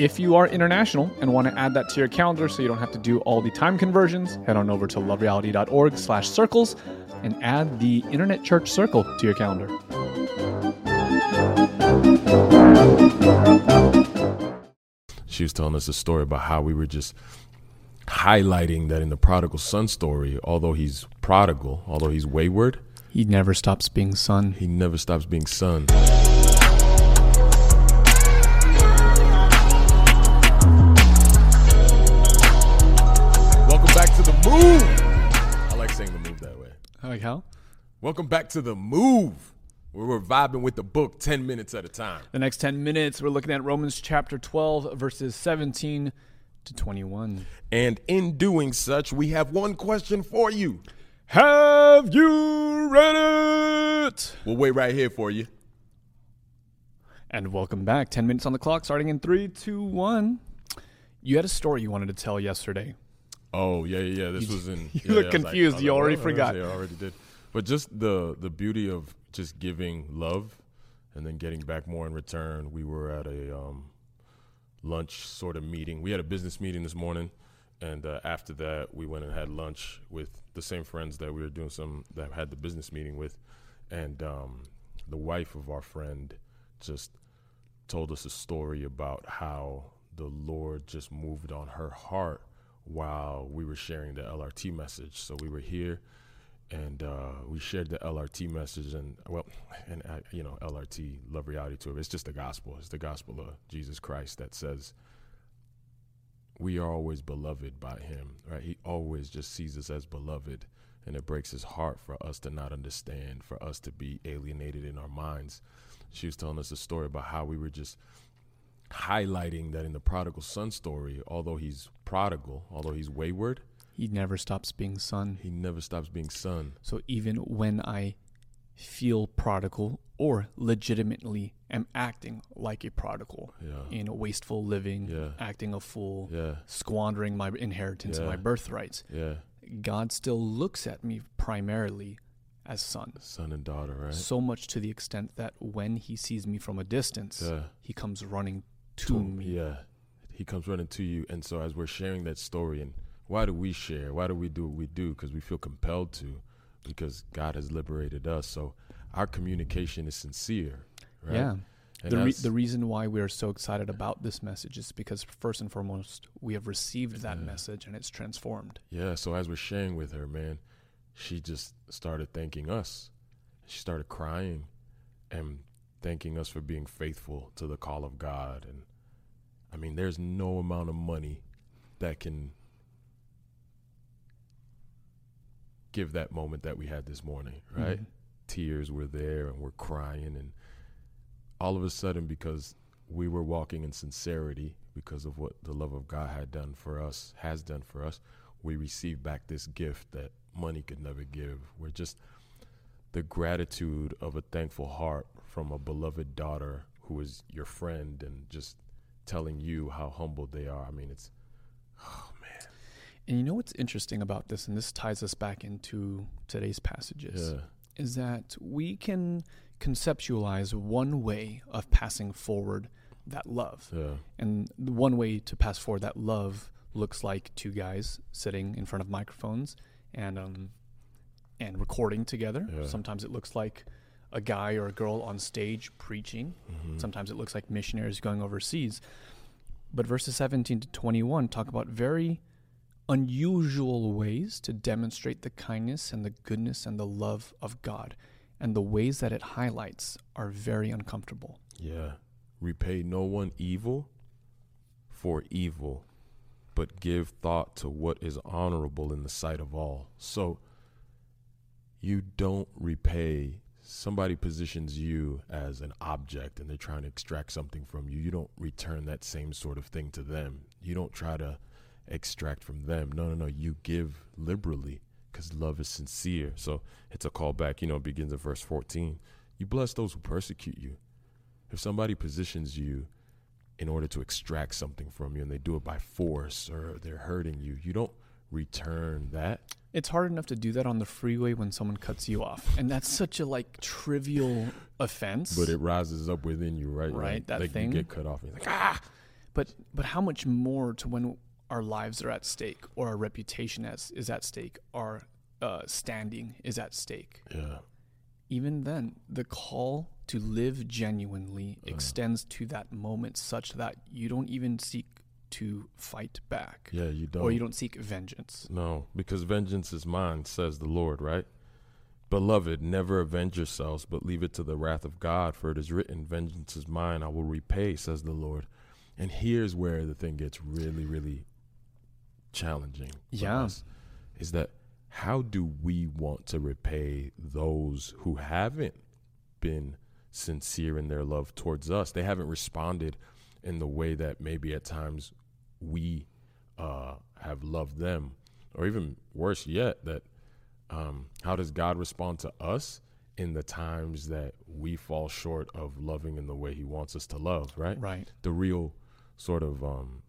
If you are international and want to add that to your calendar so you don't have to do all the time conversions, head on over to lovereality.org slash circles and add the Internet Church Circle to your calendar. she was telling us a story about how we were just highlighting that in the prodigal son story, although he's prodigal, although he's wayward, He never stops being son. he never stops being son. How? Welcome back to the move, where we're vibing with the book 10 minutes at a time. The next 10 minutes, we're looking at Romans chapter 12, verses 17 to 21. And in doing such, we have one question for you. Have you read it? We'll wait right here for you. And welcome back. 10 minutes on the clock, starting in three, two, one. You had a story you wanted to tell yesterday. Oh yeah, yeah, yeah. This was in. you yeah, look yeah, confused. I was You already oh, forgot. I already did. But just the the beauty of just giving love, and then getting back more in return. We were at a um, lunch sort of meeting. We had a business meeting this morning, and uh, after that, we went and had lunch with the same friends that we were doing some that had the business meeting with, and um, the wife of our friend just told us a story about how the Lord just moved on her heart while we were sharing the LRT message. So we were here and uh, we shared the LRT message and well, and uh, you know, LRT Love Reality Tour. It's just the gospel. It's the gospel of Jesus Christ that says we are always beloved by Him. Right? He always just sees us as beloved, and it breaks His heart for us to not understand, for us to be alienated in our minds. She was telling us a story about how we were just highlighting that in the prodigal son story, although he's prodigal, although he's wayward, He never stops being son. he never stops being son. So even when I feel prodigal or legitimately am acting like a prodigal Yeah. in wasteful living, Yeah. acting a fool, Yeah. squandering my inheritance and my birthrights, Yeah. God still looks at me primarily as son. Son and daughter, right? So much to the extent that when he sees me from a distance, he comes running to To- me. Yeah. He comes running to you. And so as we're sharing that story, and why do we share? Why do we do what we do? Because we feel compelled to, because God has liberated us. So our communication is sincere, right? Yeah. And The, re- the reason why we are so excited about this message is because, first and foremost, we have received that Yeah. message and it's transformed. Yeah, so as we're sharing with her, man, she just started thanking us. She started crying and thanking us for being faithful to the call of God. And I mean, there's no amount of money that can give that moment that we had this morning, right? Mhm. Tears were there and we're crying. And all of a sudden, because we were walking in sincerity, because of what the love of God had done for us, has done for us, we received back this gift that money could never give. We're just the gratitude of a thankful heart from a beloved daughter who is your friend and just telling you how humbled they are. I mean, it's, oh man, And you know what's interesting about this, and this ties us back into today's passages, Yeah. is that we can conceptualize one way of passing forward that love. Yeah. And one way to pass forward that love looks like two guys sitting in front of microphones and um and recording together. Yeah. Sometimes it looks like a guy or a girl on stage preaching. Mm-hmm. Sometimes it looks like missionaries going overseas. But verses 17 to 21 talk about very unusual ways to demonstrate the kindness and the goodness and the love of God. And the ways that it highlights are very uncomfortable. Yeah. Repay no one evil for evil, but give thought to what is honorable in the sight of all. So you don't repay somebody positions you as an object and they're trying to extract something from you. You don't return that same sort of thing to them. You don't try to extract from them. No, no, no. You give liberally because love is sincere. So it's a call back, you know, it begins at verse 14. You bless those who persecute you. If somebody positions you in order to extract something from you and they do it by force or they're hurting you, you don't return that. It's hard enough to do that on the freeway when someone cuts you off. And that's such a like trivial offense. But it rises up within you, right? Right, Like, that like thing. You get cut off and you're like, ah! but but how much more to when our lives are at stake or our reputation as is at stake, our uh, standing is at stake. Yeah. Even then, the call to live genuinely Uh. extends to that moment such that you don't even seek to fight back Yeah, you don't. or you don't seek vengeance. No, because vengeance is mine, says the Lord, right? Beloved, never avenge yourselves, but leave it to the wrath of God, for it is written, Vengeance is mine, I will repay, says the Lord. And here's where the thing gets really, really challenging. Yeah. us, is that how do we want to repay those who haven't been sincere in their love towards us? They haven't responded in the way that maybe at times we uh, have loved them, or even worse yet, that um, how does God respond to us in the times that we fall short of loving in the way He wants us to love? Right. Right. The real sort of um,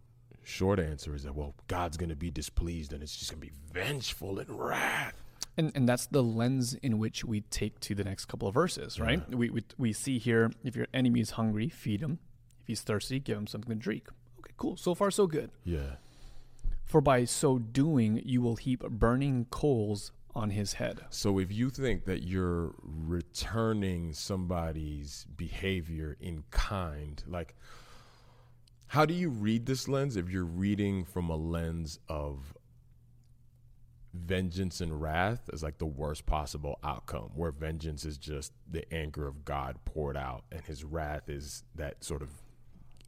short answer is that well, God's going to be displeased, and it's just going to be vengeful and wrath. And and that's the lens in which we take to the next couple of verses, right? We, we we see here if your enemy is hungry, feed him. If he's thirsty, give him something to drink. Cool. So far so good. Yeah. For by so doing you will heap burning coals on his head. So if you think that you're returning somebody's behavior in kind, like how do you read this lens if you're reading from a lens of vengeance and wrath as like the worst possible outcome where vengeance is just the anger of God poured out and his wrath is that sort of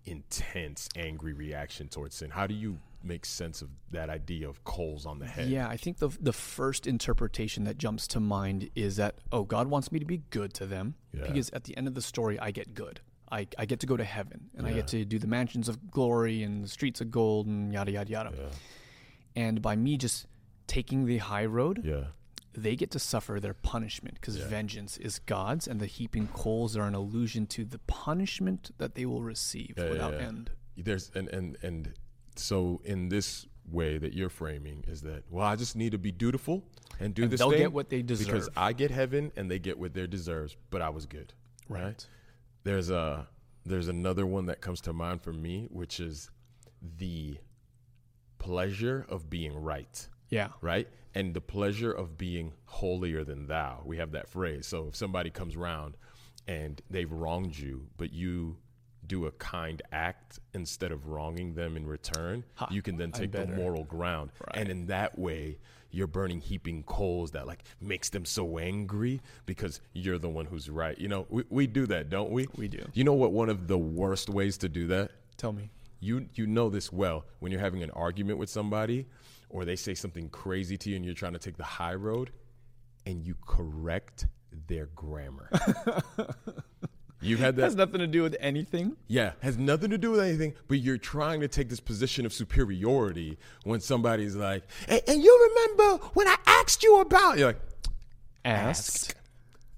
intense angry reaction towards sin. How do you make sense of that idea of coals on the head? Yeah, I think the the first interpretation that jumps to mind is that oh, God wants me to be good to them Yeah. because at the end of the story I get good. I, I get to go to heaven and I get to do the mansions of glory and the streets of gold and yada yada yada. Yeah. And by me just taking the high road, Yeah. They get to suffer their punishment because Yeah. vengeance is God's, and the heaping coals are an allusion to the punishment that they will receive Yeah, without end. there's and and and so in this way that you're framing is that well I just need to be dutiful and do And this they'll thing get what they deserve because. I get heaven and they get what they deserves but I was good Right. there's a there's another one that comes to mind for me which is the pleasure of being right Yeah. right? And the pleasure of being holier than thou. We have that phrase. So if somebody comes around and they've wronged you, but you do a kind act instead of wronging them in return, Ha, you can then take the moral ground. And in that way, you're burning heaping coals that like makes them so angry because you're the one who's right. You know, we, we do that, don't we? We do. You know what one of the worst ways to do that? Tell me. you you know this well when you're having an argument with somebody or they say something crazy to you and you're trying to take the high road and you correct their grammar. You've had that. has nothing to do with anything. yeah, has nothing to do with anything, but you're trying to take this position of superiority when somebody's like, and, and you remember when I asked you about you're like Asked.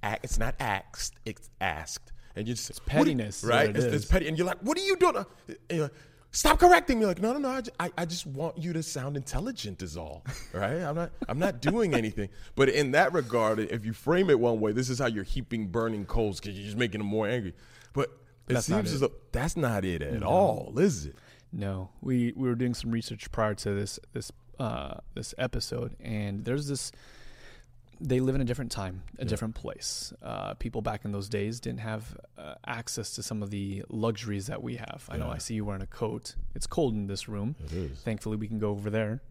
Ask. It's not asked, it's asked. And you just it's pettiness what right? it it's, it's petty. And you're like, what are you doing? Uh, And you're like, stop correcting me. Like, no, no, no. I, ju- I, I just want you to sound intelligent, is all. Right? I'm not. I'm not doing anything. But in that regard, if you frame it one way, this is how you're heaping burning coals because you're just making them more angry. But it That's seems it. as though that's not it at all, is it? No, we we were doing some research prior to this this uh, this episode, and there's this. They live in a different time, a Yeah. different place. Uh, people back in those days didn't have uh, access to some of the luxuries that we have. I know. I see you wearing a coat. It's cold in this room. It is. Thankfully, we can go over there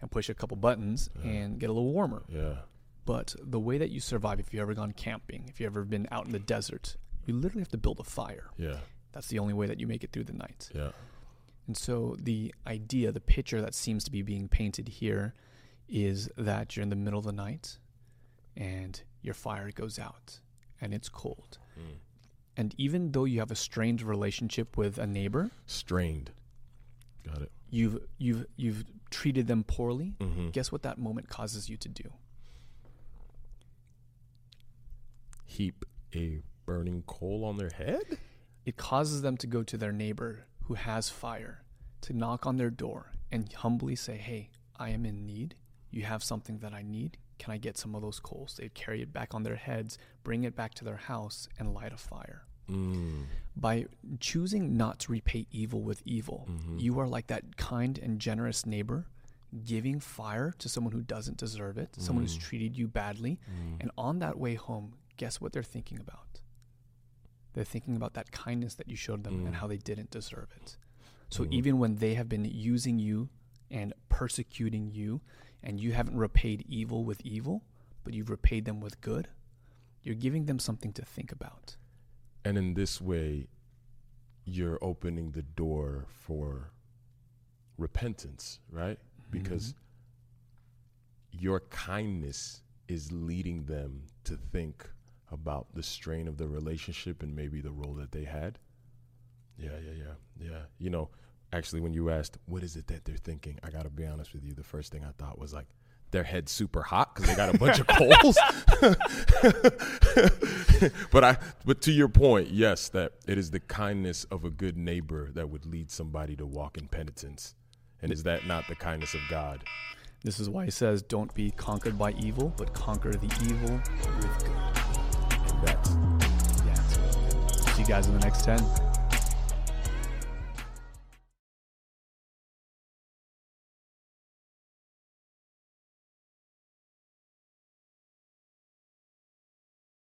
and push a couple buttons Yeah. and get a little warmer. Yeah. But the way that you survive, if you've ever gone camping, if you've ever been out in the desert, you literally have to build a fire. Yeah. That's the only way that you make it through the night. Yeah. And so the idea, the picture that seems to be being painted here is that you're in the middle of the night and your fire goes out and it's cold. Mm. And even though you have a strained relationship with a neighbor, Strained. Got it. you've you've you've treated them poorly, Mm-hmm. guess what that moment causes you to do? Heap a burning coal on their head. It causes them to go to their neighbor who has fire, to knock on their door and humbly say, Hey, I am in need. You have something that I need. Can I get some of those coals? They'd carry it back on their heads, bring it back to their house, and light a fire. Mm. By choosing not to repay evil with evil, Mhm. you are like that kind and generous neighbor giving fire to someone who doesn't deserve it, someone who's Mm. treated you badly. Mm. And on that way home, guess what they're thinking about? They're thinking about that kindness that you showed them and Mm. how they didn't deserve it. So Mhm. even when they have been using you and persecuting you, and you haven't repaid evil with evil, but you've repaid them with good, you're giving them something to think about. And in this way, you're opening the door for repentance, right? Mm-hmm. Because your kindness is leading them to think about the strain of the relationship and maybe the role that they had. Yeah, yeah, yeah, yeah. You know, actually, when you asked, what is it that they're thinking? I got to be honest with you. The first thing I thought was like, their head's super hot because they got a bunch of coals. but I, but to your point, yes, that it is the kindness of a good neighbor that would lead somebody to walk in penitence. And is that not the kindness of God? This is why he says, Don't be conquered by evil, but conquer the evil with good. And that's Yeah. See you guys in the next 10.